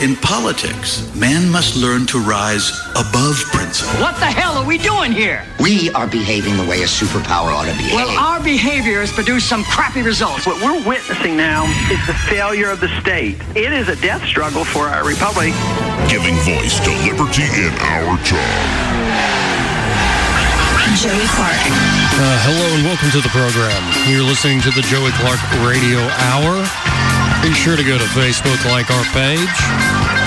In politics, man must learn to rise above principle. What the hell are we doing here? We are behaving the way a superpower ought to behave. Well, our behavior has produced some crappy results. What we're witnessing now is the failure of the state. It is a death struggle for our republic. Giving voice to liberty in our time. Joey Clark. Uh, hello and welcome to the program. You're listening to the Joey Clark Radio Hour. Be sure to go to Facebook, like our page.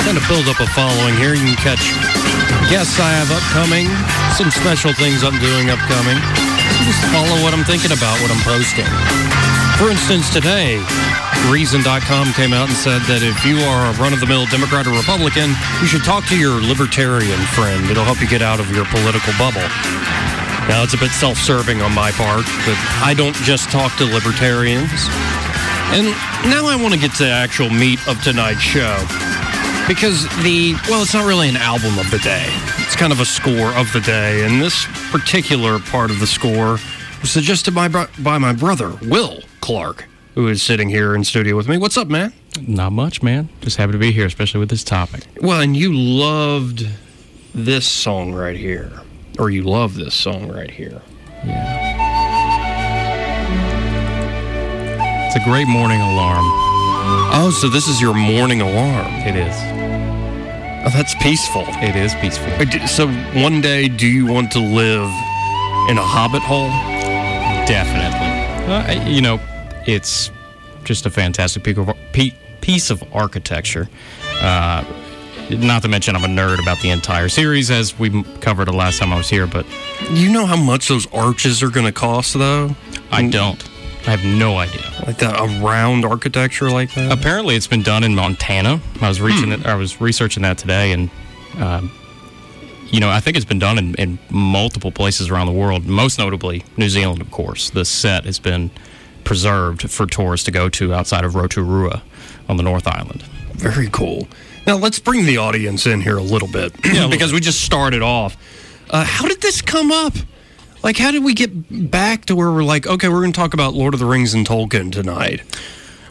Kind of build up a following here. You can catch guests I have upcoming, some special things I'm doing upcoming. Just follow what I'm thinking about, what I'm posting. For instance, today, Reason.com came out and said that if you are a run of the mill Democrat or Republican, you should talk to your libertarian friend. It'll help you get out of your political bubble. Now, it's a bit self serving on my part, but I don't just talk to libertarians. And now I want to get to the actual meat of tonight's show. Because the, well, it's not really an album of the day. It's kind of a score of the day. And this particular part of the score was suggested by, by my brother, Will Clark, who is sitting here in studio with me. What's up, man? Not much, man. Just happy to be here, especially with this topic. Well, and you loved this song right here or you love this song right here. Yeah. It's a great morning alarm. Oh, so this is your morning alarm. It is. Oh, that's peaceful. It is peaceful. So one day, do you want to live in a hobbit hole? Definitely. Uh, you know, it's just a fantastic piece of architecture. Uh, not to mention, I'm a nerd about the entire series, as we covered the last time I was here. But you know how much those arches are going to cost, though. I don't. I have no idea. Like that, a round architecture like that. Apparently, it's been done in Montana. I was reaching hmm. it. I was researching that today, and um, you know, I think it's been done in, in multiple places around the world. Most notably, New Zealand, of course. The set has been preserved for tourists to go to outside of Rotorua on the North Island. Very cool. Now, let's bring the audience in here a little bit yeah, because we just started off. Uh, how did this come up? Like, how did we get back to where we're like, okay, we're going to talk about Lord of the Rings and Tolkien tonight?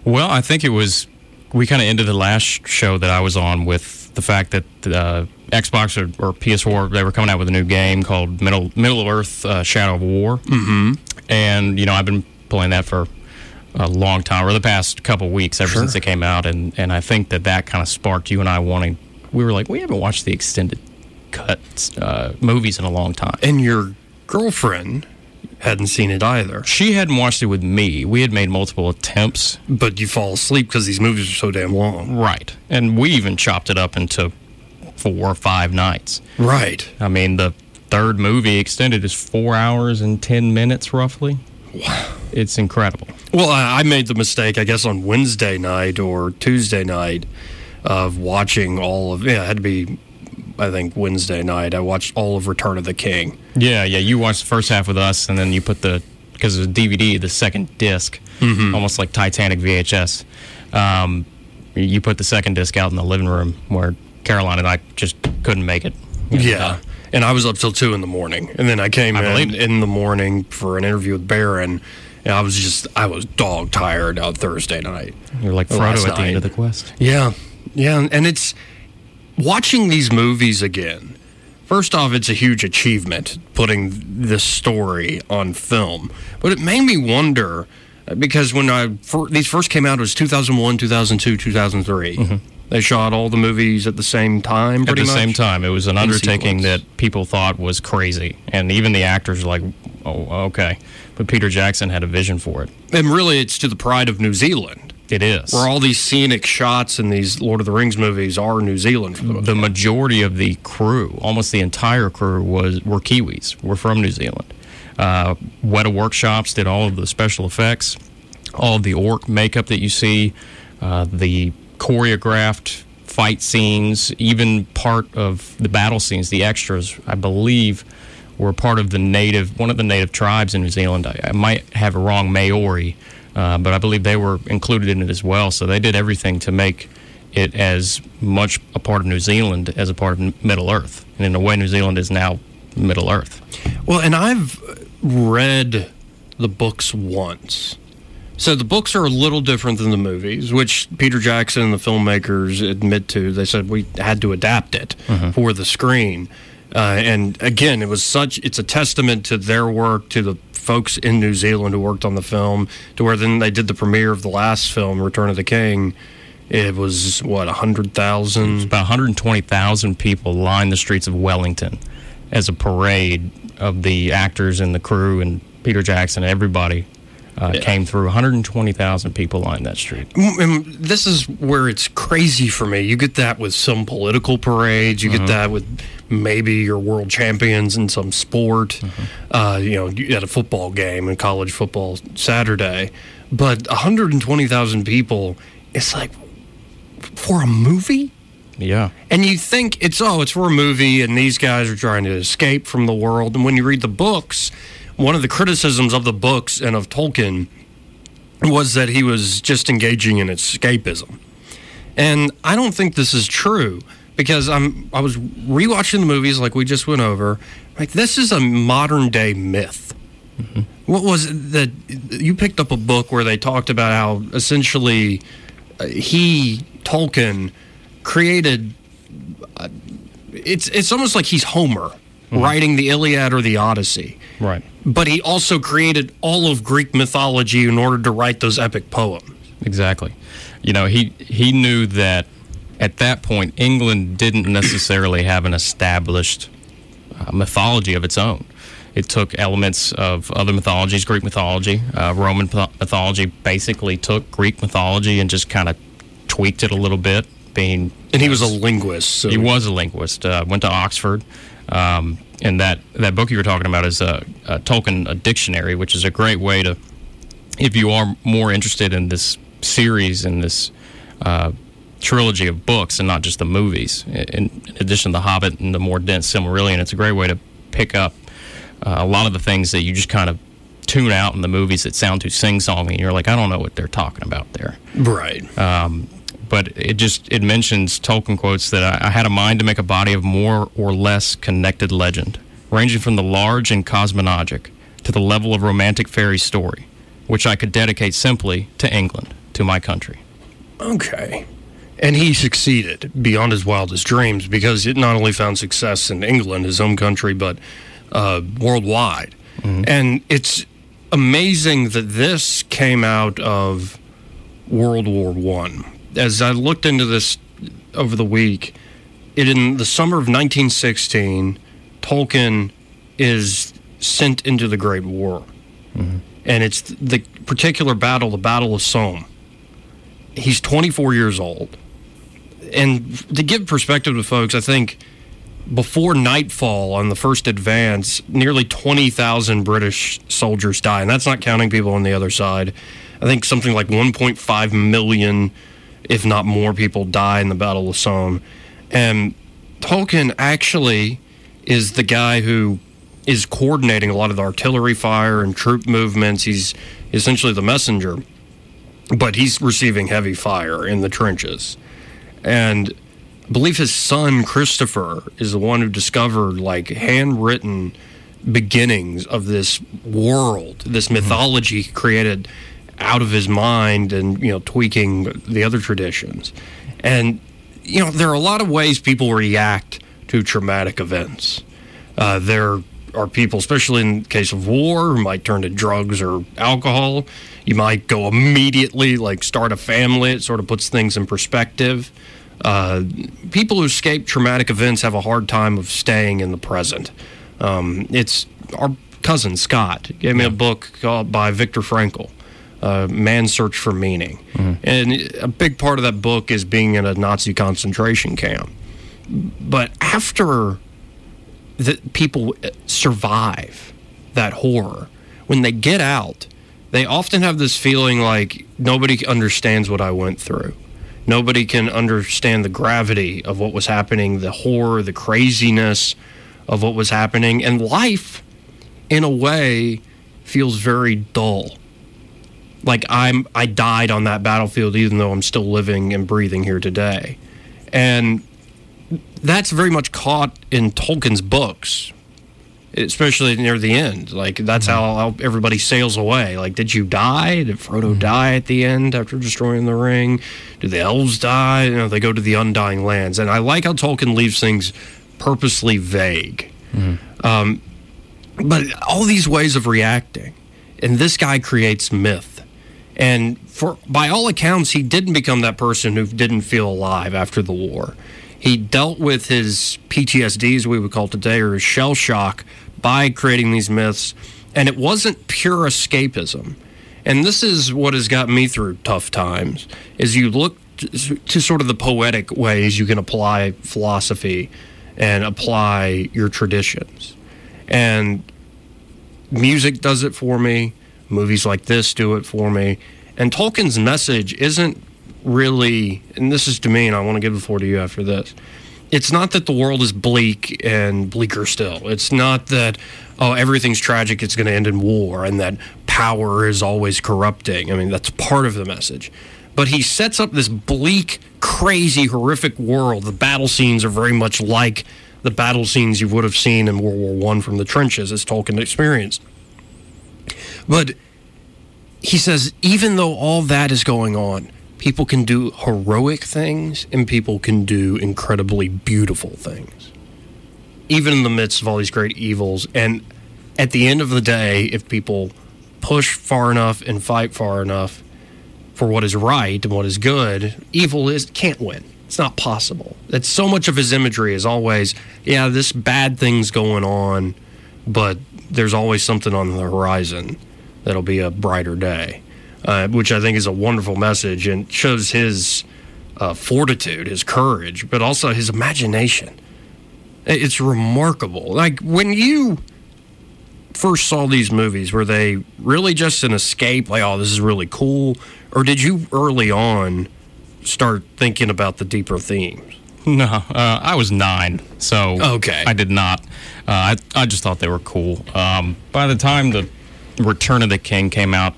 Well, I think it was, we kind of ended the last show that I was on with the fact that uh, Xbox or, or, PS4, they were coming out with a new game called Middle, Middle Earth uh, Shadow of War. Mm-hmm. And, you know, I've been playing that for a long time, or the past couple weeks, ever sure. since it came out, and and I think that that kind of sparked you and I wanting. We were like, we haven't watched the extended cut uh, movies in a long time. And your girlfriend hadn't seen it either. She hadn't watched it with me. We had made multiple attempts, but you fall asleep because these movies are so damn long. Right, and we even chopped it up into four or five nights. Right. I mean, the third movie extended is four hours and ten minutes, roughly. Wow. It's incredible. Well, I made the mistake, I guess, on Wednesday night or Tuesday night of watching all of. Yeah, it had to be. I think Wednesday night. I watched all of Return of the King. Yeah, yeah. You watched the first half with us, and then you put the because it was DVD, the second disk mm-hmm. almost like Titanic VHS. Um, you put the second disc out in the living room where Caroline and I just couldn't make it. yeah. And I was up till two in the morning, and then I came I in in the morning for an interview with Baron. And I was just, I was dog tired on Thursday night. You're like Frodo at the end of the quest. Yeah, yeah, and it's watching these movies again. First off, it's a huge achievement putting this story on film, but it made me wonder because when I for, these first came out, it was 2001, 2002, 2003. Mm-hmm. They shot all the movies at the same time. At the much? same time, it was an In undertaking sequence. that people thought was crazy, and even the actors were like, "Oh, okay." But Peter Jackson had a vision for it, and really, it's to the pride of New Zealand. It is. Where all these scenic shots in these Lord of the Rings movies are New Zealand. The, the majority of the crew, almost the entire crew, was were Kiwis. Were from New Zealand. Uh, Weta Workshops did all of the special effects, all of the orc makeup that you see, uh, the choreographed fight scenes, even part of the battle scenes, the extras, I believe, were part of the native, one of the native tribes in New Zealand. I, I might have it wrong, Maori, uh, but I believe they were included in it as well. So they did everything to make it as much a part of New Zealand as a part of Middle Earth. And in a way, New Zealand is now Middle Earth. Well, and I've read the books once. So the books are a little different than the movies, which Peter Jackson and the filmmakers admit to. They said we had to adapt it for the screen. Uh, and again, it was such, it's a testament to their work, to the folks in New Zealand who worked on the film, to where then they did the premiere of the last film, Return of the King. It was, what, 100,000? About 120,000 people lined the streets of Wellington as a parade of the actors and the crew and Peter Jackson, everybody uh, came through. 120,000 people lined that street. And this is where it's crazy for me. You get that with some political parades. You get that with maybe your world champions in some sport. Uh, you know, you- at a football game, a college football Saturday. But 120,000 people, it's like for a movie? Yeah. And you think it's oh, it's for a movie, and these guys are trying to escape from the world. And when you read the books, one of the criticisms of the books and of Tolkien was that he was just engaging in escapism. And I don't think this is true because I'm I was rewatching the movies like we just went over. Like this is a modern day myth. What was it that you picked up a book where they talked about how essentially uh, he Tolkien created uh, it's it's almost like he's Homer writing the Iliad or the Odyssey. Right. But he also created all of Greek mythology in order to write those epic poems. Exactly. You know, he he knew that at that point England didn't necessarily have an established uh, mythology of its own. It took elements of other mythologies, Greek mythology, uh, Roman mythology. Basically, took Greek mythology and just kind of tweaked it a little bit. Being And he was a linguist. So he was a linguist. Uh, went to Oxford, um, and that that book you were talking about is a, a Tolkien a dictionary, which is a great way to, if you are more interested in this series and this uh, trilogy of books and not just the movies. In, in addition to the Hobbit and the more dense Silmarillion, it's a great way to pick up uh, a lot of the things that you just kind of tune out in the movies that sound too sing-songy. And you're like, I don't know what they're talking about there right. um, but it just it mentions Tolkien quotes that I, I had a mind to make a body of more or less connected legend, ranging from the large and cosmologic to the level of romantic fairy story, which I could dedicate simply to England, to my country. Okay. And he succeeded beyond his wildest dreams because it not only found success in England, his home country, but uh, worldwide. And it's amazing that this came out of World War One. As I looked into this over the week, it in the summer of 1916, Tolkien is sent into the Great War, mm-hmm. and it's the particular battle, the Battle of Somme. He's 24 years old, and to give perspective to folks, I think before nightfall on the first advance, nearly 20,000 British soldiers die. And that's not counting people on the other side. I think something like 1.5 million, if not more, people die in the Battle of Somme. And Tolkien actually is the guy who is coordinating a lot of the artillery fire and troop movements. He's essentially the messenger, but he's receiving heavy fire in the trenches. And I believe his son Christopher is the one who discovered like handwritten beginnings of this world, this mm-hmm. mythology he created out of his mind and you know tweaking the other traditions. And you know there are a lot of ways people react to traumatic events. Uh, there are people, especially in case of war, who might turn to drugs or alcohol. You might go immediately, like start a family. It sort of puts things in perspective. Uh, people who escape traumatic events have a hard time of staying in the present. Um, it's our cousin Scott gave me a book called by Viktor Frankl, uh, "Man's Search for Meaning," and a big part of that book is being in a Nazi concentration camp. But after that people survive that horror. When they get out, they often have this feeling like nobody understands what I went through. Nobody can understand the gravity of what was happening, the horror, the craziness of what was happening. And life, in a way, feels very dull. Like I'm I died on that battlefield even though I'm still living and breathing here today. And that's very much caught in Tolkien's books, especially near the end. Like that's mm-hmm. how, how everybody sails away. Like, did you die? Did Frodo mm-hmm. die at the end after destroying the ring? Do the elves die? You know, they go to the Undying Lands. And I like how Tolkien leaves things purposely vague. Mm-hmm. Um, but all these ways of reacting, and this guy creates myth. And for by all accounts, he didn't become that person who didn't feel alive after the war. He dealt with his PTSD, as we would call it today, or his shell shock, by creating these myths. And it wasn't pure escapism. And this is what has got me through tough times. Is you look to sort of the poetic ways you can apply philosophy and apply your traditions. And music does it for me. Movies like this do it for me. And Tolkien's message isn't really, and this is to me, and I want to give the floor to you after this. It's not that the world is bleak and bleaker still. It's not that, oh, everything's tragic, it's going to end in war, and that power is always corrupting. I mean, that's part of the message. But he sets up this bleak, crazy, horrific world. The battle scenes are very much like the battle scenes you would have seen in World War One from the trenches, as Tolkien experienced. But he says, even though all that is going on, people can do heroic things and people can do incredibly beautiful things, even in the midst of all these great evils. And at the end of the day, if people push far enough and fight far enough for what is right and what is good, evil is can't win. It's not possible. That's so much of his imagery is always, yeah, this bad thing's going on, but there's always something on the horizon that'll be a brighter day, uh, which I think is a wonderful message and shows his uh, fortitude, his courage, but also his imagination. It's remarkable. Like when you first saw these movies, were they really just an escape? Like, oh, this is really cool, or did you early on start thinking about the deeper themes? No, uh, I was nine, so Okay. I did not. Uh, I I just thought they were cool. Um, by the time the Return of the King came out,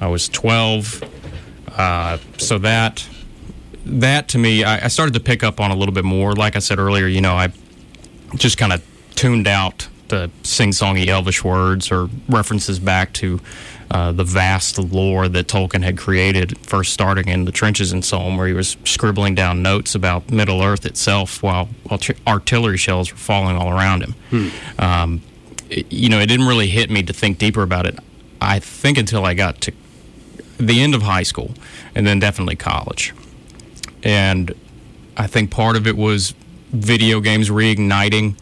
I was twelve. Uh, so that that to me, I, I started to pick up on a little bit more. Like I said earlier, you know, I just kind of tuned out the sing-songy Elvish words or references back to uh, the vast lore that Tolkien had created, first starting in the trenches in Somme, where he was scribbling down notes about Middle Earth itself while, while tr- artillery shells were falling all around him. Um, it- you know, it didn't really hit me to think deeper about it. I think until I got to the end of high school, and then definitely college. And I think part of it was video games reigniting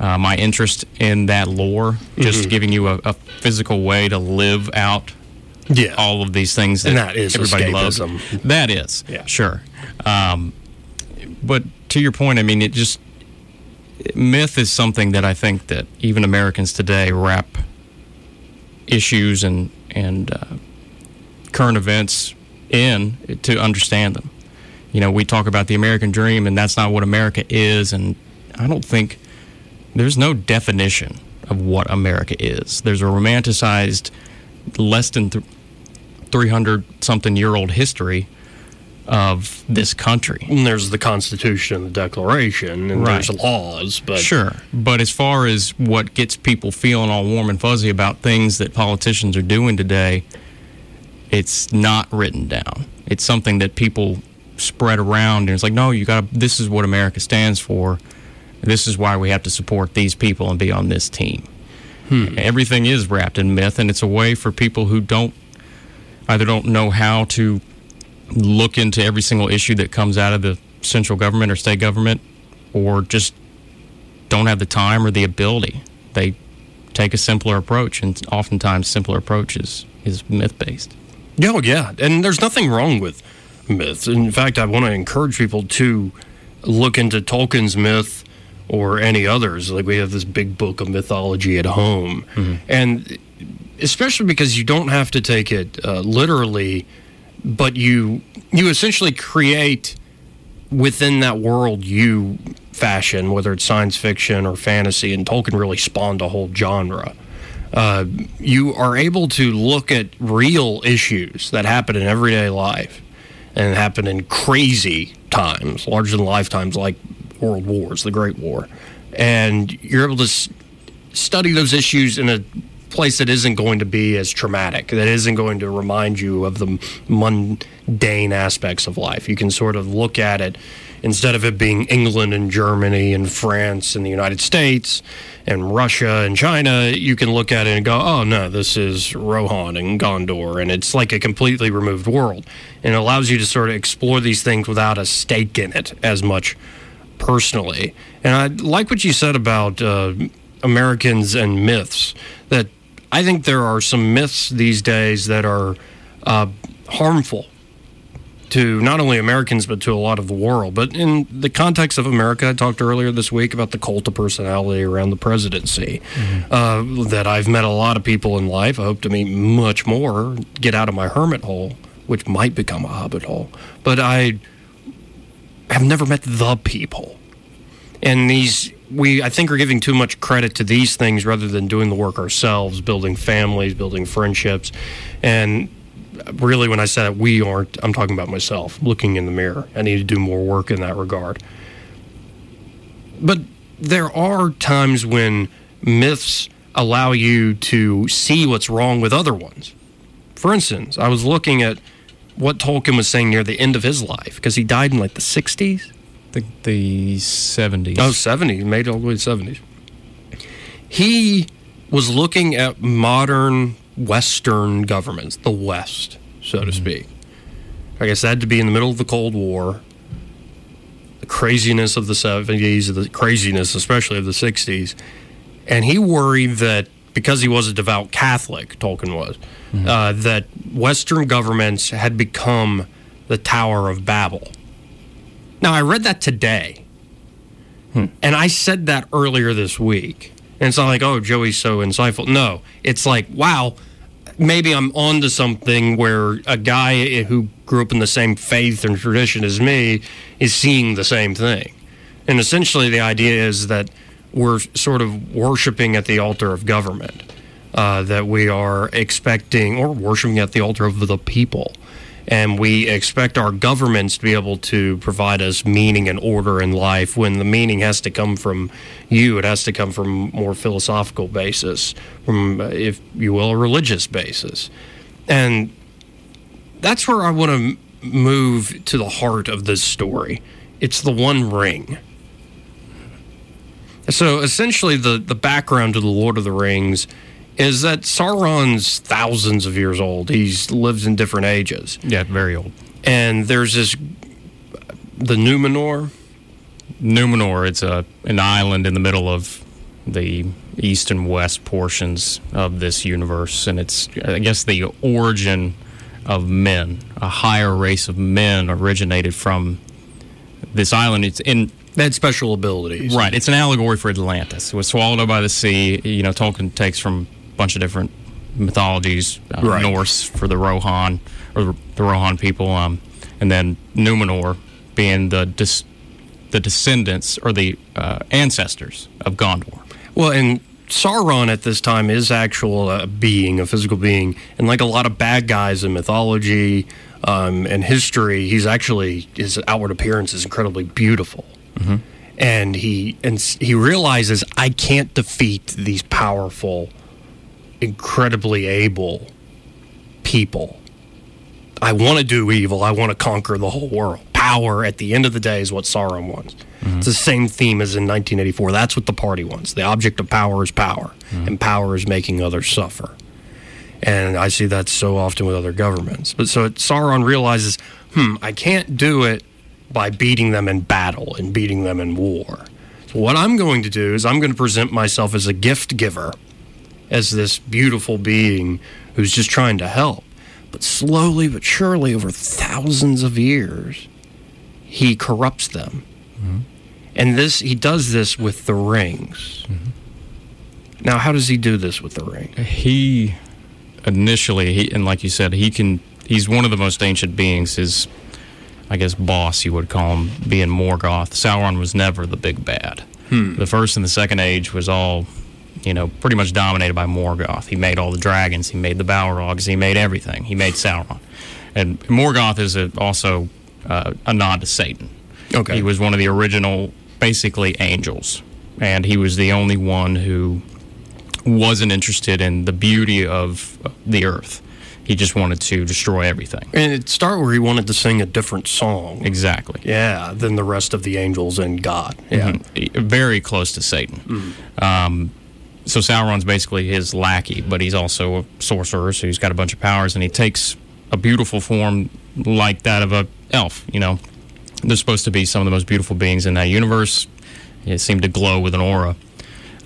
uh, my interest in that lore, just Mhm. giving you a, a physical way to live out Yeah. all of these things that, And that is everybody loves. escapism. That is, Yeah. sure. Um, but to your point, I mean, it just myth is something that I think that even Americans today wrap issues and and uh, current events in to understand them. You know, we talk about the American dream, and that's not what America is. And I don't think there's no definition of what America is. There's a romanticized, less than th- 300 something year old history of this country. And there's the Constitution, the Declaration, and there's laws, but Sure. But as far as what gets people feeling all warm and fuzzy about things that politicians are doing today, it's not written down. It's something that people spread around and it's like, no, you got to this is what America stands for. This is why we have to support these people and be on this team. Hmm. Everything is wrapped in myth and it's a way for people who don't either don't know how to look into every single issue that comes out of the central government or state government or just don't have the time or the ability. They take a simpler approach, and oftentimes simpler approach is, is myth based. Yeah, oh, yeah, and there's nothing wrong with myths. In fact, I want to encourage people to look into Tolkien's myth or any others. Like we have this big book of mythology at home, and especially because you don't have to take it uh, literally, but you you essentially create within that world you fashion, whether it's science fiction or fantasy. And Tolkien really spawned a whole genre. uh, you are able to look at real issues that happen in everyday life and happen in crazy times, larger than lifetimes, like world wars, the Great War, and you're able to s- study those issues in a place that isn't going to be as traumatic, that isn't going to remind you of the mundane aspects of life. You can sort of look at it instead of it being England and Germany and France and the United States and Russia and China, you can look at it and go, oh no, this is Rohan and Gondor. And it's like a completely removed world. And it allows you to sort of explore these things without a stake in it as much personally. And I like what you said about uh, Americans and myths, that I think there are some myths these days that are uh, harmful to not only Americans but to a lot of the world. But in the context of America, I talked earlier this week about the cult of personality around the presidency. Uh, that I've met a lot of people in life. I hope to meet much more. Get out of my hermit hole, which might become a hobbit hole. But I have never met the people. And these, we, I think, are giving too much credit to these things rather than doing the work ourselves, building families, building friendships. And really, when I that we aren't, I'm talking about myself, looking in the mirror. I need to do more work in that regard. But there are times when myths allow you to see what's wrong with other ones. For instance, I was looking at what Tolkien was saying near the end of his life because he died in like the 60s. I think the 70s. Oh, 70s, made all the way to 70s. He was looking at modern Western governments, the West, so to speak. I guess that had to be in the middle of the Cold War, the craziness of the 70s, the craziness especially of the 60s. And he worried that because he was a devout Catholic, Tolkien was, uh, that Western governments had become the Tower of Babel. Now, I read that today, and I said that earlier this week. And it's not like, oh, Joey's so insightful. No, it's like, wow, maybe I'm onto something where a guy who grew up in the same faith and tradition as me is seeing the same thing. And essentially, the idea is that we're sort of worshiping at the altar of government, uh, that we are expecting or worshiping at the altar of the people. And we expect our governments to be able to provide us meaning and order in life when the meaning has to come from you. It has to come from more philosophical basis, from, uh, if you will, a religious basis. And that's where I want to move to the heart of this story. It's the One Ring. So essentially, the, the background to the Lord of the Rings is that Sauron's thousands of years old. He's lives in different ages. Yeah, very old. And there's this, the Numenor. Numenor, it's a an island in the middle of the east and west portions of this universe, and it's I guess the origin of men. A higher race of men originated from this island. It's in They had special abilities. Right. It's an allegory for Atlantis. It was swallowed up by the sea. You know, Tolkien takes from bunch of different mythologies. Uh, Right. Norse for the Rohan, or the, Rohan people, um, and then Numenor being the dis- the descendants or the uh, ancestors of Gondor. Well, and Sauron at this time is actual uh, being, a physical being, and like a lot of bad guys in mythology um, and history, he's actually his outward appearance is incredibly beautiful, and he and he realizes I can't defeat these powerful, incredibly able people. I want to do evil. I want to conquer the whole world. Power at the end of the day is what Sauron wants. It's the same theme as in 1984. That's what the party wants. The object of power is power, and power is making others suffer. And I see that so often with other governments. But so it, Sauron realizes, hmm, I can't do it by beating them in battle and beating them in war. So what I'm going to do is I'm going to present myself as a gift giver, as this beautiful being who's just trying to help. But slowly but surely, over thousands of years, he corrupts them. Mm-hmm. And this he does this with the rings. Mm-hmm. Now, how does he do this with the ring? He initially, he, and like you said, he can. He's one of the most ancient beings. His, I guess, boss you would call him, being Morgoth. Sauron was never the big bad. Hmm. The first and the second age was all you know, pretty much dominated by Morgoth. He made all the dragons, he made the Balrogs, he made everything. He made Sauron. And Morgoth is a, also uh, a nod to Satan. Okay. He was one of the original, basically, angels. And he was the only one who wasn't interested in the beauty of the earth. He just wanted to destroy everything. And it started where he wanted to sing a different song. Exactly. Yeah, than the rest of the angels and God. Yeah. Mhm. Very close to Satan. Um, so Sauron's basically his lackey, but he's also a sorcerer, so he's got a bunch of powers, and he takes a beautiful form like that of a elf. You know, they're supposed to be some of the most beautiful beings in that universe. It seemed to glow with an aura.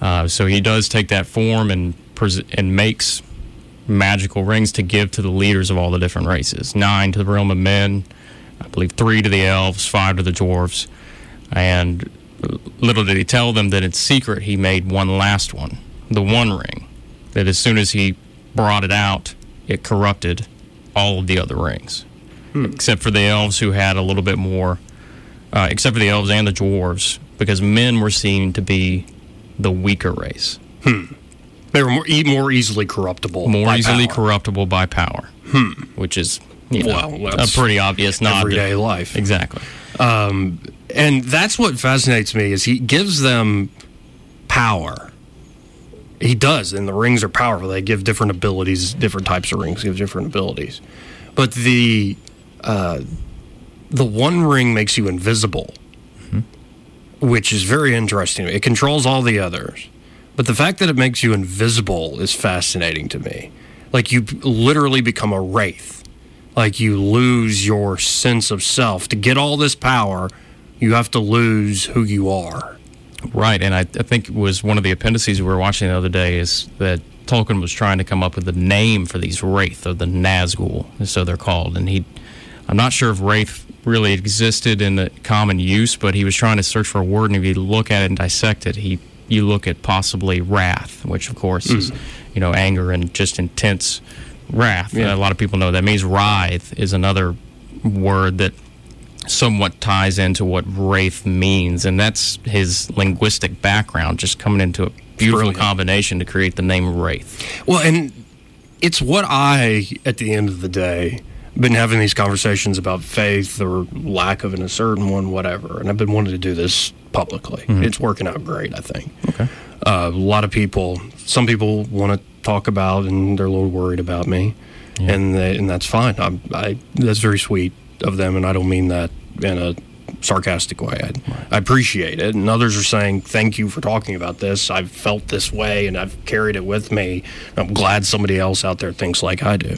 Uh, so he does take that form and pres- and makes magical rings to give to the leaders of all the different races. Nine to the realm of men, I believe three to the elves, five to the dwarves, and little did he tell them that in secret he made one last one, the One Ring. That as soon as he brought it out, it corrupted all of the other rings, hmm. except for the elves who had a little bit more. Uh, except for the elves and the dwarves, because men were seen to be the weaker race, hmm. They were more, e- more easily corruptible. more easily power. corruptible by power, hmm. which is you know, Well, a pretty obvious nod. to- everyday life. Exactly. Um, and that's what fascinates me is he gives them power he does and the rings are powerful. They give different abilities different types of rings give different abilities. But the uh, the one ring makes you invisible which is very interesting it controls all the others. But the fact that it makes you invisible is fascinating to me. Like you literally become a wraith. Like you lose your sense of self. To get all this power you have to lose who you are Right, and I, I think it was one of the appendices we were watching the other day is that Tolkien was trying to come up with a name for these wraith or the Nazgul, so they're called. And he, I'm not sure if wraith really existed in the common use, but he was trying to search for a word, and if you look at it and dissect it, he you look at possibly wrath, which of course is mm-hmm. you know anger and just intense wrath. Yeah. a lot of people know that means writhe is another word that somewhat ties into what wraith means, and that's his linguistic background, just coming into a beautiful Brilliant. combination to create the name wraith. well and it's what i at the end of the day been having these conversations about faith or lack of in a certain one whatever and i've been wanting to do this publicly it's working out great i think Okay. uh, a lot of people some people want to talk about and they're a little worried about me and they, and that's fine I'm, I that's very sweet of them and I don't mean that in a sarcastic way. I, I appreciate it. And others are saying thank you for talking about this. I've felt this way and I've carried it with me. I'm glad somebody else out there thinks like I do.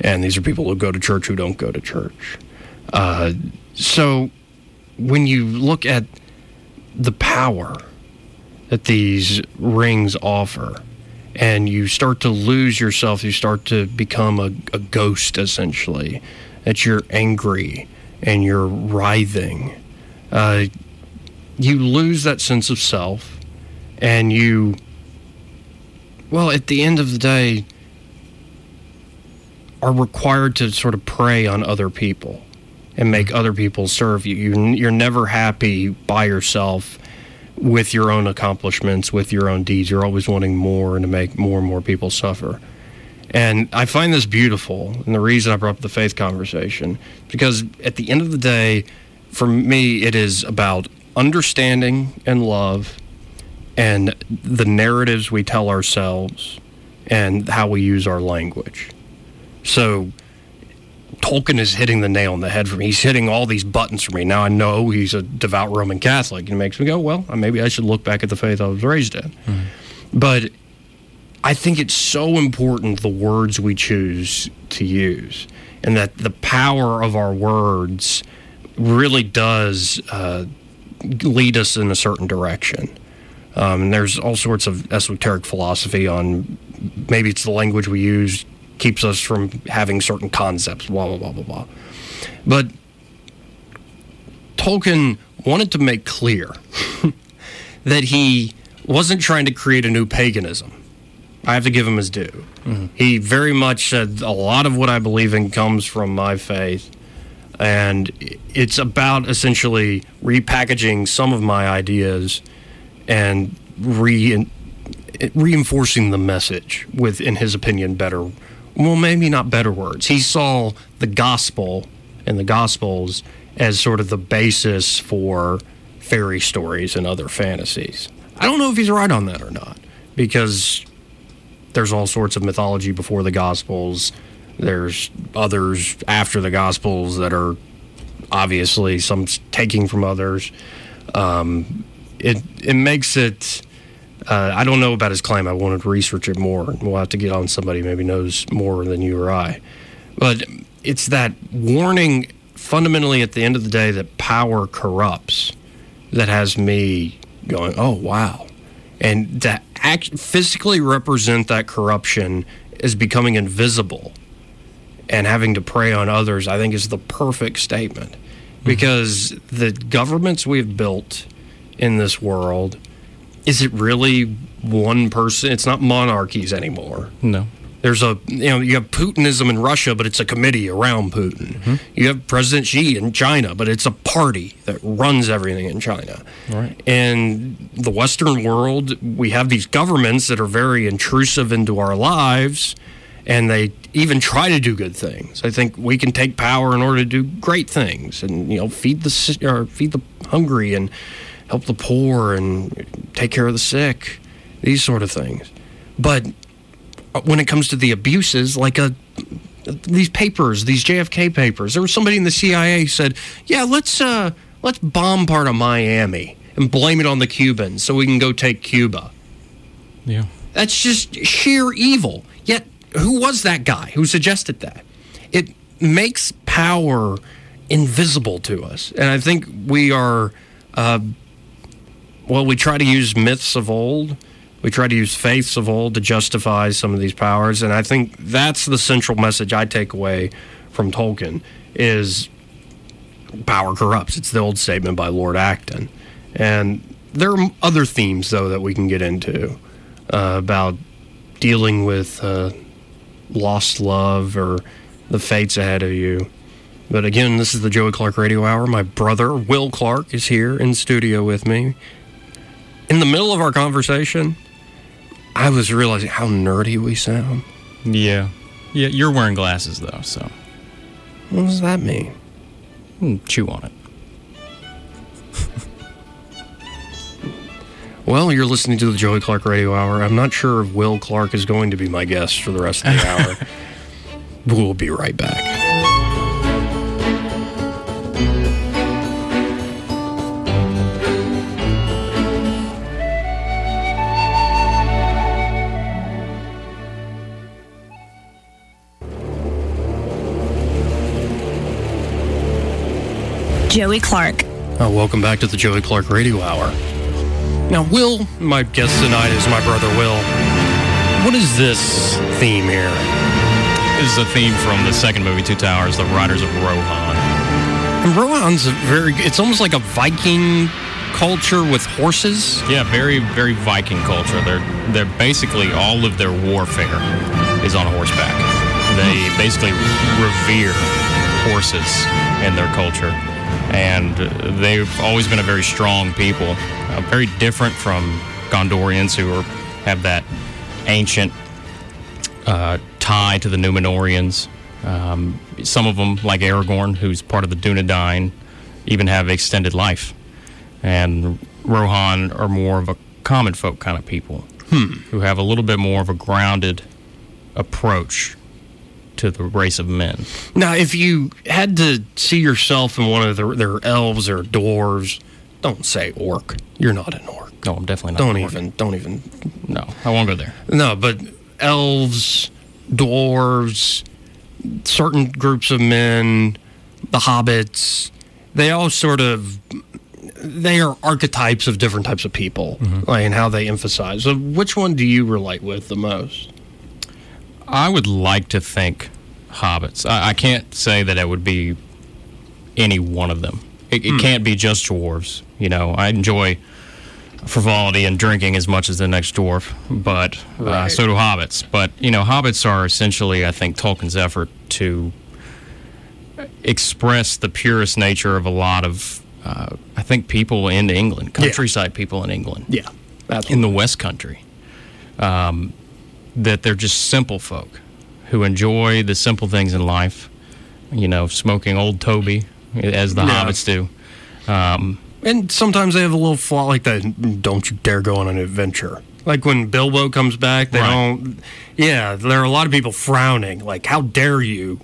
And these are people who go to church who don't go to church. Uh, so when you look at the power that these rings offer and you start to lose yourself you start to become a, a ghost essentially that you're angry and you're writhing uh, you lose that sense of self and you well at the end of the day are required to sort of prey on other people and make other people serve you. you you're never happy by yourself with your own accomplishments, with your own deeds. You're always wanting more and to make more and more people suffer. And I find this beautiful. And the reason I brought up the faith conversation, because at the end of the day, for me, it is about understanding and love and the narratives we tell ourselves and how we use our language. So Tolkien is hitting the nail on the head for me. He's hitting all these buttons for me. Now I know he's a devout Roman Catholic, and it makes me go, well, maybe I should look back at the faith I was raised in. Mm-hmm. But I think it's so important the words we choose to use, and that the power of our words really does uh, lead us in a certain direction. Um, and there's all sorts of esoteric philosophy on maybe it's the language we use keeps us from having certain concepts, blah, blah, blah, blah, blah. But Tolkien wanted to make clear that he wasn't trying to create a new paganism. I have to give him his due. Mm-hmm. He very much said a lot of what I believe in comes from my faith. And it's about essentially repackaging some of my ideas and re reinforcing the message with, in his opinion, better. Well, maybe not better words. He saw the gospel and the gospels as sort of the basis for fairy stories and other fantasies. I don't know if he's right on that or not, because there's all sorts of mythology before the gospels. There's others after the gospels that are obviously some taking from others. Um, it it makes it. Uh, I don't know about his claim. I wanted to research it more. We'll have to get on somebody maybe knows more than you or I. But it's that warning fundamentally at the end of the day that power corrupts that has me going, oh, wow. And to act, physically represent that corruption as becoming invisible and having to prey on others, I think is the perfect statement. Mm-hmm. Because the governments we've built in this world, is it really one person? It's not monarchies anymore. No. There's a you know you have Putinism in Russia, but it's a committee around Putin. Mm-hmm. You have President Xi in China, but it's a party that runs everything in China. Right. And the Western world, we have these governments that are very intrusive into our lives, and they even try to do good things. I think we can take power in order to do great things, and you know feed the or feed the hungry and help the poor and take care of the sick, these sort of things. But when it comes to the abuses, like a these papers, these JFK papers, there was somebody in the CIA who said, "Yeah, let's uh, let's bomb part of Miami and blame it on the Cubans so we can go take Cuba." Yeah. That's just sheer evil. Yet, who was that guy who suggested that? It makes power invisible to us, and I think we are. Uh, well, we try to use myths of old. We try to use faiths of old to justify some of these powers, and I think that's the central message I take away from Tolkien is power corrupts. It's the old statement by Lord Acton, and there are other themes though that we can get into uh, about dealing with uh, lost love or the fates ahead of you. But again, this is the Joey Clark Radio Hour. My brother, Will Clark, is here in studio with me. In the middle of our conversation, I was realizing how nerdy we sound. Yeah. Yeah, you're wearing glasses though, so What does that mean? hmm, chew on it. Well, you're listening to the Joey Clark Radio Hour. I'm not sure if Will Clark is going to be my guest for the rest of the hour. we'll be right back. Joey Clark. Uh, welcome back to the Joey Clark Radio Hour. Now, Will, my guest tonight is my brother Will. What is this theme here? This is a theme from the second movie, Two Towers, The Riders of Rohan. And Rohan's a very, it's almost like a Viking culture with horses. Yeah, very, very Viking culture. They're they're basically all of their warfare is on horseback. They basically revere horses in their culture, and they've always been a very strong people. Uh, very different from Gondorians who are, have that ancient uh, tie to the Numenorians. Um, some of them, like Aragorn, who's part of the Dunedain, even have extended life. And Rohan are more of a common folk kind of people who have a little bit more of a grounded approach to the race of men. Now, if you had to see yourself in one of their, their elves or dwarves, don't say orc. You're not an orc. No, I'm definitely not. Don't an orc. even, don't even. No, I won't go there. No, but elves, dwarves, certain groups of men, the hobbits, they all sort of they are archetypes of different types of people, mm-hmm. like and how they emphasize. So, which one do you relate with the most? I would like to think hobbits. I, I can't say that it would be any one of them. It, it can't be just dwarves. You know, I enjoy frivolity and drinking as much as the next dwarf, but uh, so do hobbits. But you know, hobbits are essentially, I think, Tolkien's effort to express the purest nature of a lot of, uh, I think, people in England, countryside people in England Yeah, that's in the West Country. um, that they're just simple folk who enjoy the simple things in life. You know, smoking old Toby, as the Yeah. hobbits do. Um, And sometimes they have a little flaw like that. Don't you dare go on an adventure. Like when Bilbo comes back, they Right. don't. Yeah, there are a lot of people frowning. Like, how dare you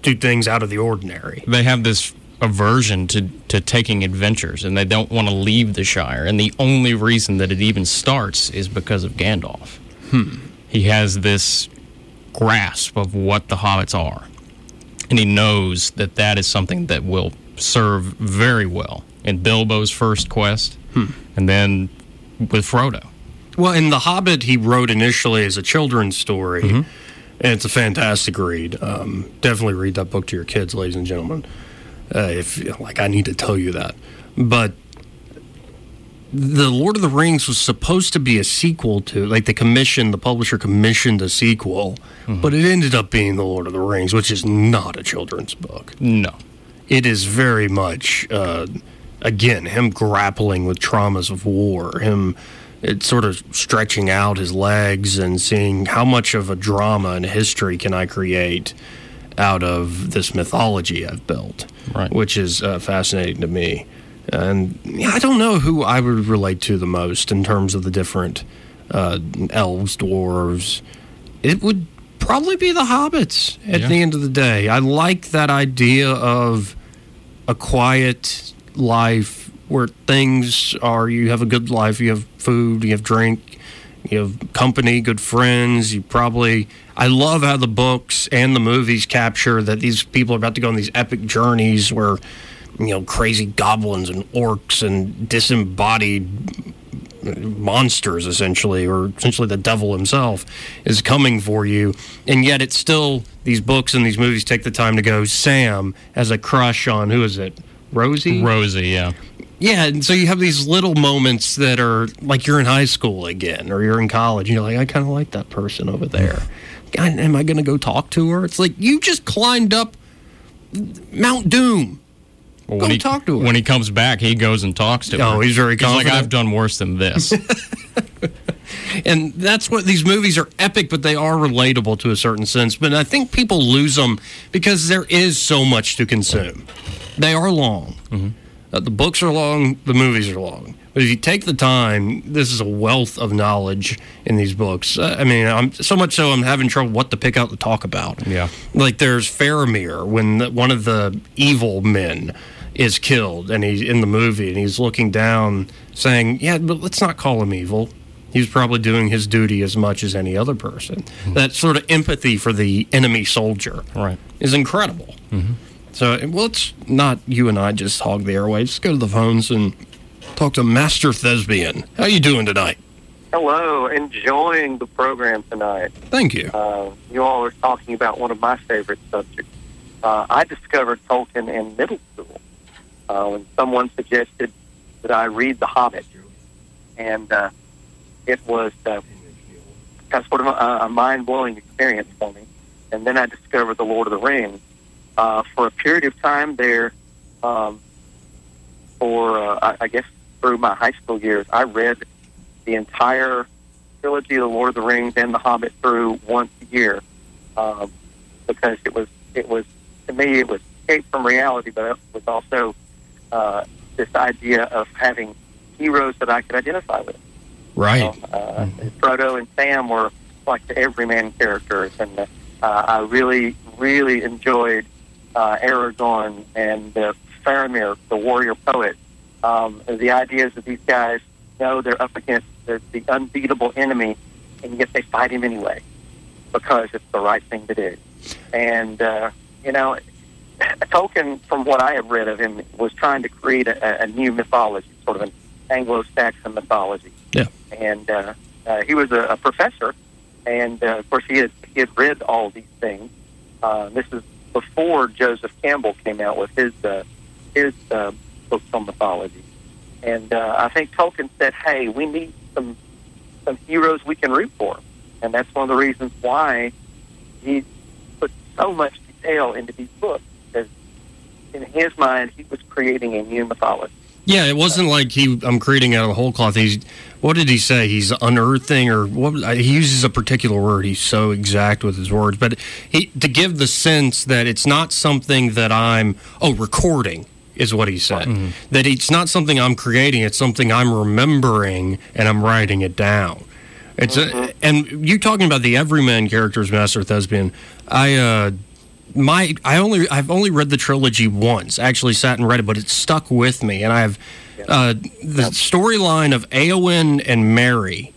do things out of the ordinary? they have this aversion to, to taking adventures and they don't want to leave the Shire. And the only reason that it even starts is because of Gandalf. He has this grasp of what the hobbits are. And he knows that that is something that will serve very well in Bilbo's first quest and then with Frodo. Well, in The Hobbit, he wrote initially as a children's story, and it's a fantastic read. Um, definitely read that book to your kids, ladies and gentlemen. Uh, if like I need to tell you that, but the Lord of the Rings was supposed to be a sequel to, like the commission, the publisher commissioned a sequel, but it ended up being the Lord of the Rings, which is not a children's book. No. It is very much, uh, again, him grappling with traumas of war, him it's sort of stretching out his legs and seeing how much of a drama and history can I create out of this mythology I've built, Right. which is uh, fascinating to me. And yeah, I don't know who I would relate to the most in terms of the different uh, elves, dwarves. It would probably be the hobbits at Yeah. the end of the day. I like that idea of a quiet life where things are you have a good life, you have food, you have drink, you have company, good friends. You probably I love how the books and the movies capture that these people are about to go on these epic journeys where you know crazy goblins and orcs and disembodied monsters essentially or essentially the devil himself is coming for you. And yet it's still these books and these movies take the time to go sam has a crush on who is it? Rosie? Rosie, yeah. yeah and so you have these little moments that are like you're in high school again or you're in college and you're like i kind of like that person over there. God, am i going to go talk to her? It's like you just climbed up mount doom Well, Go when he, talk to her. When he comes back, he goes and talks to her. Oh, he's very He's like. I've done worse than this. and that's what these movies are epic, but they are relatable to a certain sense. But I think people lose them because there is so much to consume. They are long. Uh, the books are long. The movies are long. But if you take the time, this is a wealth of knowledge in these books. Uh, I mean, I'm so much so I'm having trouble what to pick out to talk about. Yeah. Like there's Faramir when the, one of the evil men is killed, and he's in the movie, and he's looking down, saying, "Yeah, but let's not call him evil. He's probably doing his duty as much as any other person." That sort of empathy for the enemy soldier right. is incredible. So, well, let's not you and I just hog the airwaves. Let's go to the phones and talk to Master Thespian. How you doing tonight? Hello, enjoying the program tonight. Thank you. Uh, you all are talking about one of my favorite subjects. Uh, I discovered Tolkien in middle school uh, when someone suggested that I read The Hobbit, and uh, it was uh, kind of sort of a, a mind blowing experience for me. And then I discovered The Lord of the Rings. Uh, for a period of time there, um, for uh, I, I guess through my high school years, I read the entire trilogy of The Lord of the Rings and The Hobbit through once a year um, because it was it was to me it was escape from reality, but it was also uh, this idea of having heroes that I could identify with. Right. Uh, Frodo and Sam were like the everyman characters, and uh, I really, really enjoyed uh, Aragorn and uh, Faramir, the warrior poet. Um, the idea is that these guys know they're up against the, the unbeatable enemy, and yet they fight him anyway because it's the right thing to do. And uh, you know, Tolkien, from what I have read of him, was trying to create a, a new mythology, sort of an Anglo-Saxon mythology Yeah. and uh, uh, he was a, a professor, and uh, of course he had he had read all these things. Uh, this is before Joseph Campbell came out with his uh, his uh, books on mythology, and uh, I think Tolkien said, "Hey, we need some some heroes we can root for," and that's one of the reasons why he put so much detail into these books, because in his mind he was creating a new mythology. Yeah, it wasn't like he. I'm creating out of whole cloth. He's. What did he say? He's unearthing, or what? He uses a particular word. He's so exact with his words, but he to give the sense that it's not something that I'm. Oh, recording is what he said. Mm-hmm. That it's not something I'm creating. It's something I'm remembering, and I'm writing it down. It's mm-hmm. a, and you talking about the everyman characters, Master Thespian. I. uh my I only I've only read the trilogy once. Actually, sat and read it, but it stuck with me, and I've uh, the storyline of Éowyn and Merry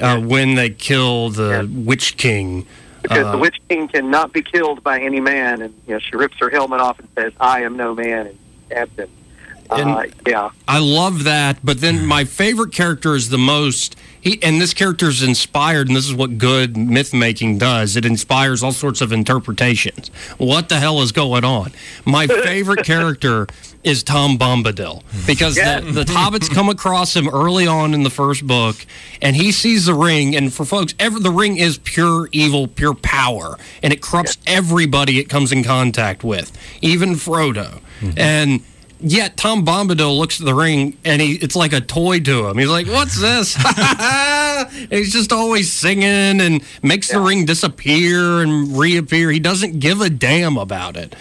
uh, when they kill the Witch King. Because uh, the Witch King cannot be killed by any man, and you know she rips her helmet off and says, "I am no man," and stabs him. Uh, yeah, I love that. But then my favorite character is the most he and this character is inspired, and this is what good myth making does. It inspires all sorts of interpretations. What the hell is going on? My favorite character is Tom Bombadil because yeah. the, the hobbits come across him early on in the first book, and he sees the ring. And for folks, ever the ring is pure evil, pure power, and it corrupts everybody it comes in contact with, even Frodo. Mm-hmm. And Yet Tom Bombadil looks at the ring and he it's like a toy to him. He's like, "What's this?" he's just always singing and makes yeah. the ring disappear and reappear. He doesn't give a damn about it.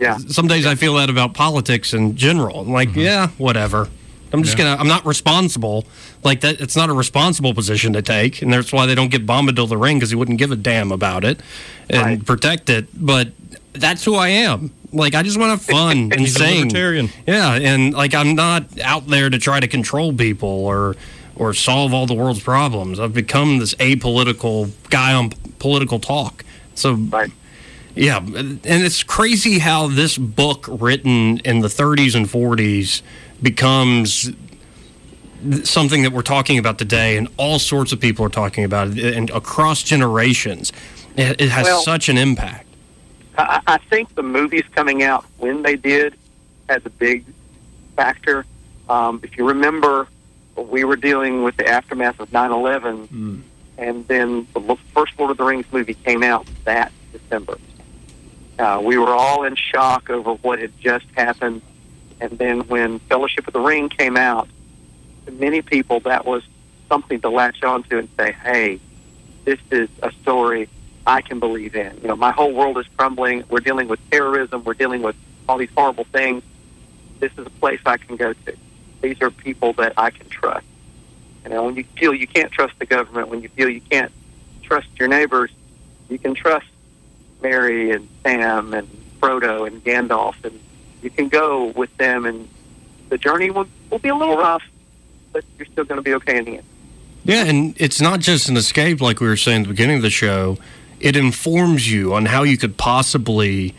Yeah. Some days I feel that about politics in general. I'm like, mm-hmm. yeah, whatever. I'm just yeah. gonna. I'm not responsible. Like that. It's not a responsible position to take, and that's why they don't get Bombadil the ring because he wouldn't give a damn about it and right. protect it. But that's who I am. Like I just want to have fun and sing. Yeah, and like I'm not out there to try to control people or or solve all the world's problems. I've become this apolitical guy on political talk. So right. Yeah, and it's crazy how this book written in the 30s and 40s becomes something that we're talking about today and all sorts of people are talking about it and across generations. It, has well, such an impact. I, I think the movies coming out when they did has a big factor. Um, if you remember, we were dealing with the aftermath of 9 11, mm. and then the first Lord of the Rings movie came out that December. Uh, we were all in shock over what had just happened. And then when Fellowship of the Ring came out, to many people, that was something to latch onto and say, hey, this is a story I can believe in. You know, my whole world is crumbling. We're dealing with terrorism. We're dealing with all these horrible things. This is a place I can go to. These are people that I can trust. You know, when you feel you can't trust the government, when you feel you can't trust your neighbors, you can trust Merry and Sam and Frodo and Gandalf, and you can go with them, and the journey will, will be a little rough, but you're still going to be okay in the end. Yeah, and it's not just an escape like we were saying at the beginning of the show it informs you on how you could possibly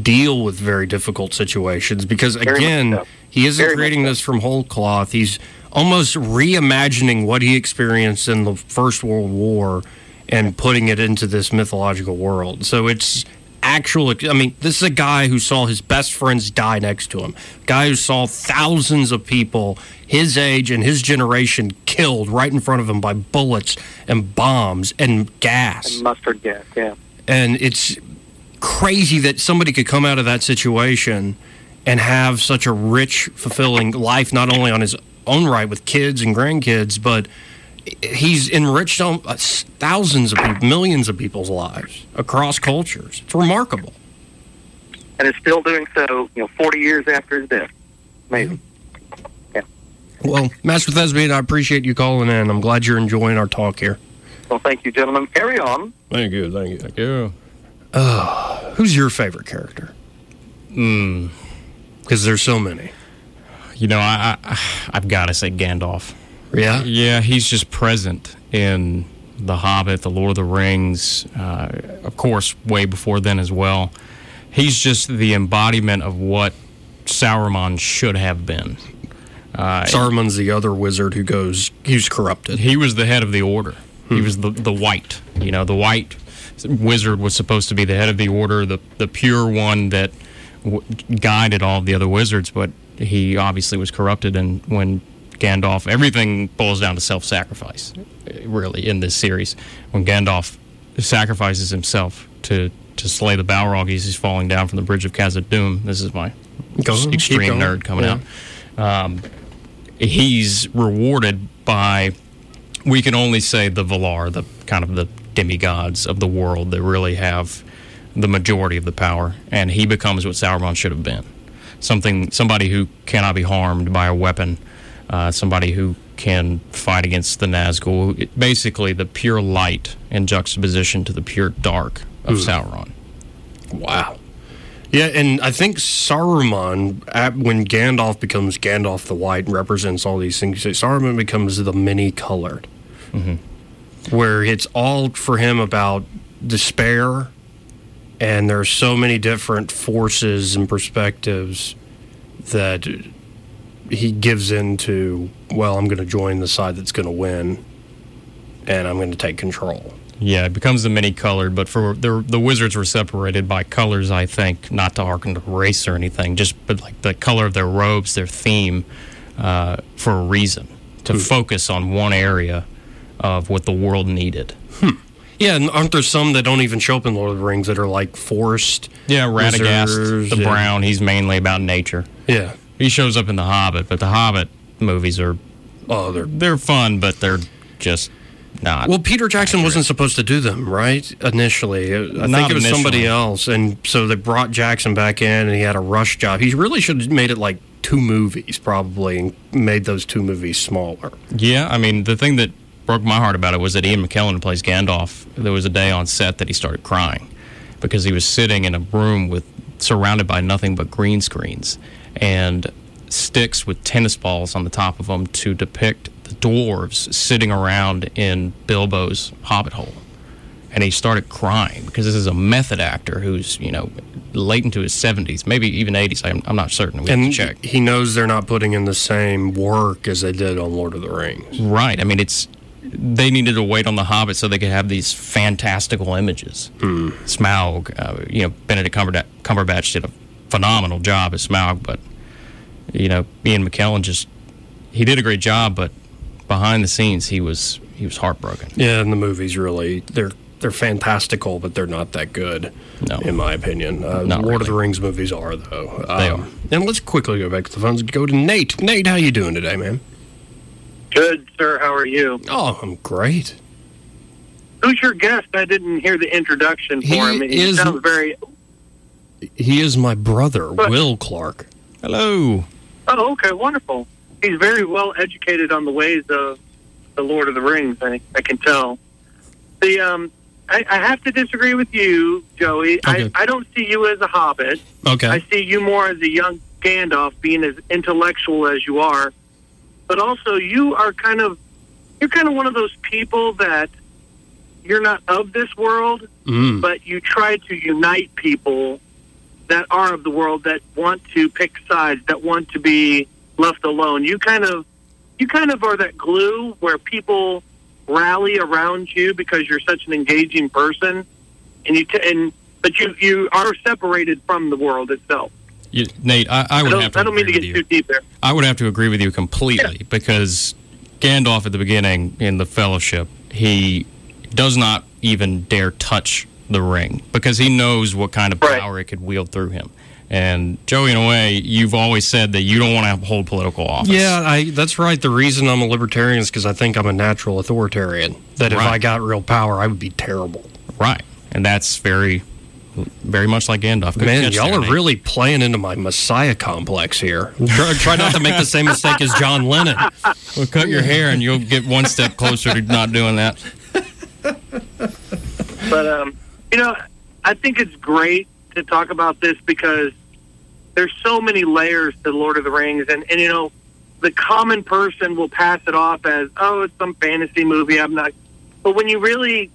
deal with very difficult situations because again so. he isn't very creating this from whole cloth he's almost reimagining what he experienced in the first world war and putting it into this mythological world. So it's actual i mean this is a guy who saw his best friends die next to him. Guy who saw thousands of people his age and his generation killed right in front of him by bullets and bombs and gas. And mustard gas yeah. And it's crazy that somebody could come out of that situation and have such a rich fulfilling life not only on his own right with kids and grandkids but he's enriched thousands of people, millions of people's lives across cultures. It's remarkable. And it's still doing so, you know, 40 years after his death. Amazing. Yeah. Well, Master Thespian, I appreciate you calling in. I'm glad you're enjoying our talk here. Well, thank you, gentlemen. Carry on. Thank you. Thank you. Thank you. Uh, who's your favorite character? Hmm. Because there's so many. You know, I, I I've got to say Gandalf. Yeah? Yeah, he's just present in The Hobbit, The Lord of the Rings, uh, of course, way before then as well. He's just the embodiment of what Sauron should have been. Uh, Saruman's the other wizard who goes, he's corrupted. He was the head of the order. Hmm. He was the, the white. You know, the white wizard was supposed to be the head of the order, the, the pure one that w- guided all the other wizards, but he obviously was corrupted. And when Gandalf, everything boils down to self sacrifice, really, in this series. When Gandalf sacrifices himself to, to slay the Balrog as he's falling down from the bridge of Khazad-dûm, this is my Go, extreme nerd coming yeah. out. Um, he's rewarded by we can only say the Valar, the kind of the demigods of the world that really have the majority of the power, and he becomes what Sauron should have been. Something, somebody who cannot be harmed by a weapon, uh, somebody who can fight against the Nazgul. It- basically, the pure light in juxtaposition to the pure dark of Hmm. Sauron. Wow. Yeah, and I think Saruman, at, when Gandalf becomes Gandalf the White and represents all these things, Saruman becomes the many colored, where it's all for him about despair, and there are so many different forces and perspectives that he gives in to, Well, I'm going to join the side that's going to win, and I'm going to take control. Yeah, it becomes the many colored, but for the the wizards were separated by colors. I think not to harken to race or anything, just but like the color of their robes, their theme, uh, for a reason to focus on one area of what the world needed. Yeah, and aren't there some that don't even show up in Lord of the Rings that are like forced? Yeah, Radagast, wizards the and- brown. He's mainly about nature. Yeah. He shows up in the Hobbit, but the Hobbit movies are Oh, they're they're fun, but they're just not. well. Peter Jackson wasn't supposed to do them, right? Initially, I Not think it was somebody else, and so they brought Jackson back in, and he had a rush job. He really should have made it like two movies, probably, and made those two movies smaller. Yeah, I mean, the thing that broke my heart about it was that Ian McKellen plays Gandalf. There was a day on set that he started crying because he was sitting in a room with surrounded by nothing but green screens and sticks with tennis balls on the top of them to depict the dwarves sitting around in Bilbo's hobbit hole. And he started crying because this is a method actor who's, you know, late into his 70s, maybe even 80s. I'm, I'm not certain. We have to And check. he knows they're not putting in the same work as they did on Lord of the Rings. Right. I mean, it's they needed to wait on the Hobbit so they could have these fantastical images. Smaug, uh, you know, Benedict Cumberbatch, Cumberbatch did a phenomenal job as Smaug, but you know, Ian McKellen just he did a great job, but behind the scenes he was he was heartbroken. Yeah, and the movies really they're they're fantastical, but they're not that good, No. in my opinion. Uh, Lord of the. Rings movies are though. They Um, are. And let's quickly go back to the phones. Go to Nate. Nate, how you doing today, man? Good, sir. How are you? Oh, I'm great. Who's your guest? I didn't hear the introduction for He him. He is- sounds very. He is my brother, Will Clark. Hello. Oh, okay, wonderful. He's very well educated on the ways of the Lord of the Rings. I, I can tell. The um, I, I have to disagree with you, Joey. Okay. I, I don't see you as a hobbit. Okay. I see you more as a young Gandalf, being as intellectual as you are. But also, you are kind of you're kind of one of those people that you're not of this world, Mm. but you try to unite people that are of the world that want to pick sides, that want to be left alone. You kind of you kind of are that glue where people rally around you because you're such an engaging person, and you t- and but you you are separated from the world itself. You, Nate, I, I I would don't, have to I don't mean to agree get with too you. deep there. I would have to agree with you completely because Gandalf at the beginning in the Fellowship, he does not even dare touch the ring because he knows what kind of power it could wield through him. And Joey, in a way, you've always said that you don't want to hold political office. Yeah, I, that's right. The reason I'm a libertarian is because I think I'm a natural authoritarian. That if Right. I got real power, I would be terrible. Right. And that's very, very much like Gandalf. Good Man, y'all there, are Nate. really playing into my messiah complex here. Try, try not to make the same mistake as John Lennon. Well, cut your hair and you'll get one step closer to not doing that. But um, you know, I think it's great to talk about this because there's so many layers to Lord of the Rings, and and you know, the common person will pass it off as oh, it's some fantasy movie. I'm not. But when you really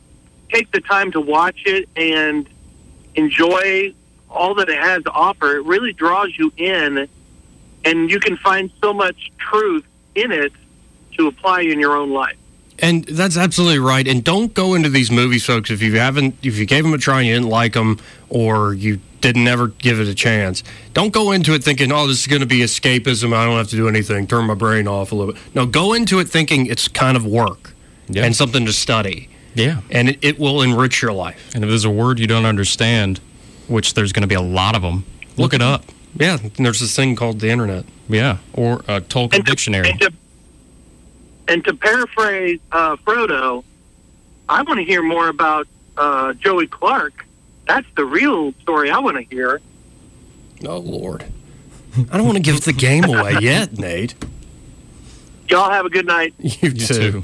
take the time to watch it and enjoy all that it has to offer, it really draws you in, and you can find so much truth in it to apply in your own life. And that's absolutely right. And don't go into these movies, folks, if you haven't, if you gave them a try and you didn't like them, or you didn't ever give it a chance. Don't go into it thinking, "Oh, this is going to be escapism. I don't have to do anything. Turn my brain off a little bit." No, go into it thinking it's kind of work and something to study. Yeah. And it, it will enrich your life. And if there's a word you don't understand, which there's going to be a lot of them, look it up. Yeah, there's this thing called the internet. Yeah, or a Tolkien And to- dictionary. And to, and to paraphrase uh, Frodo, I want to hear more about uh, Joey Clark. That's the real story I want to hear. Oh Lord, I don't want to give the game away yet, Nate. Y'all have a good night. You, too.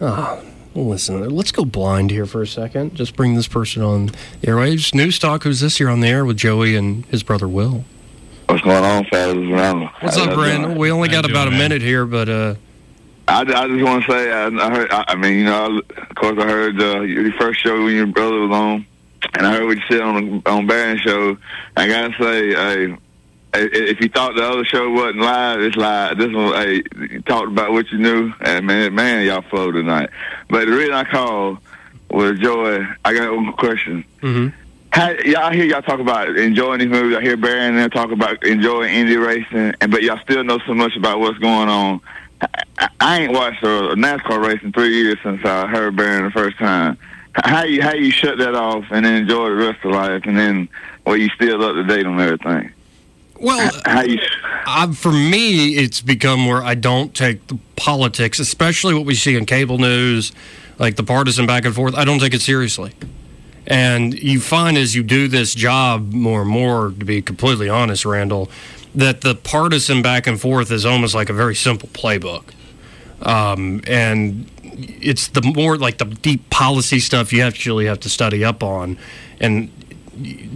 Oh, listen, let's go blind here for a second. Just bring this person on the airwaves. News Talk, who's this here on the air with Joey and his brother Will? What's going on, fellas? What's up, Brandon? We only got about a minute here, but uh, I, I just want to say, I, I heard. I, I mean, you know, of course, I heard uh, your first show when your brother was on, and I heard what you said on the on Baron show. I gotta say, hey, if you thought the other show wasn't live, it's live. This one, hey, you talked about what you knew, and man, man, y'all flowed tonight. But the reason I called was Joy. I got one question. Mm-hmm. How, y'all hear y'all talk about enjoying these movies. I hear Barry and them talk about enjoying Indy racing, and but y'all still know so much about what's going on. I, I ain't watched a NASCAR race in three years since I heard Barry the first time. How you how you shut that off and then enjoy the rest of life, and then well you still up to date on everything. Well? Uh, for me, it's become where I don't take the politics, especially what we see in cable news, like the partisan back and forth. I don't take it seriously. And you find as you do this job more and more, to be completely honest, Randall, that the partisan back and forth is almost like a very simple playbook. Um, and it's the more like the deep policy stuff you actually have to study up on. And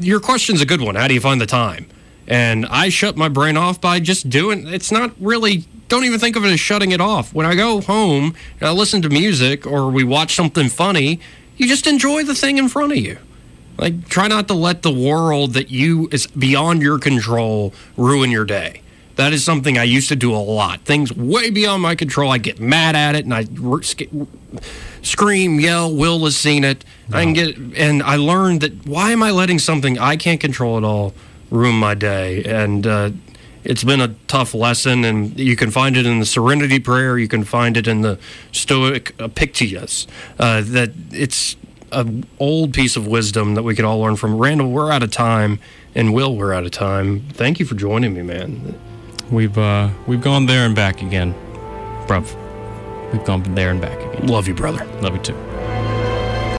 your question's a good one. How do you find the time? And I shut my brain off by just doing it's not really don't even think of it as shutting it off. When I go home and I listen to music or we watch something funny, you just enjoy the thing in front of you. Like try not to let the world that you is beyond your control ruin your day. That is something I used to do a lot. Things way beyond my control. I get mad at it and I scream, yell. Will has seen it. I can get, and I learned that why am I letting something I can't control at all ruin my day? And uh, it's been a tough lesson. And you can find it in the Serenity Prayer. You can find it in the Stoic Epictetus. Uh, that it's an old piece of wisdom that we could all learn from. Randall, we're out of time, and Will, we're out of time. Thank you for joining me, man. We've uh, we've gone there and back again, bruv. We've gone there and back again. Love you, brother. Love you too.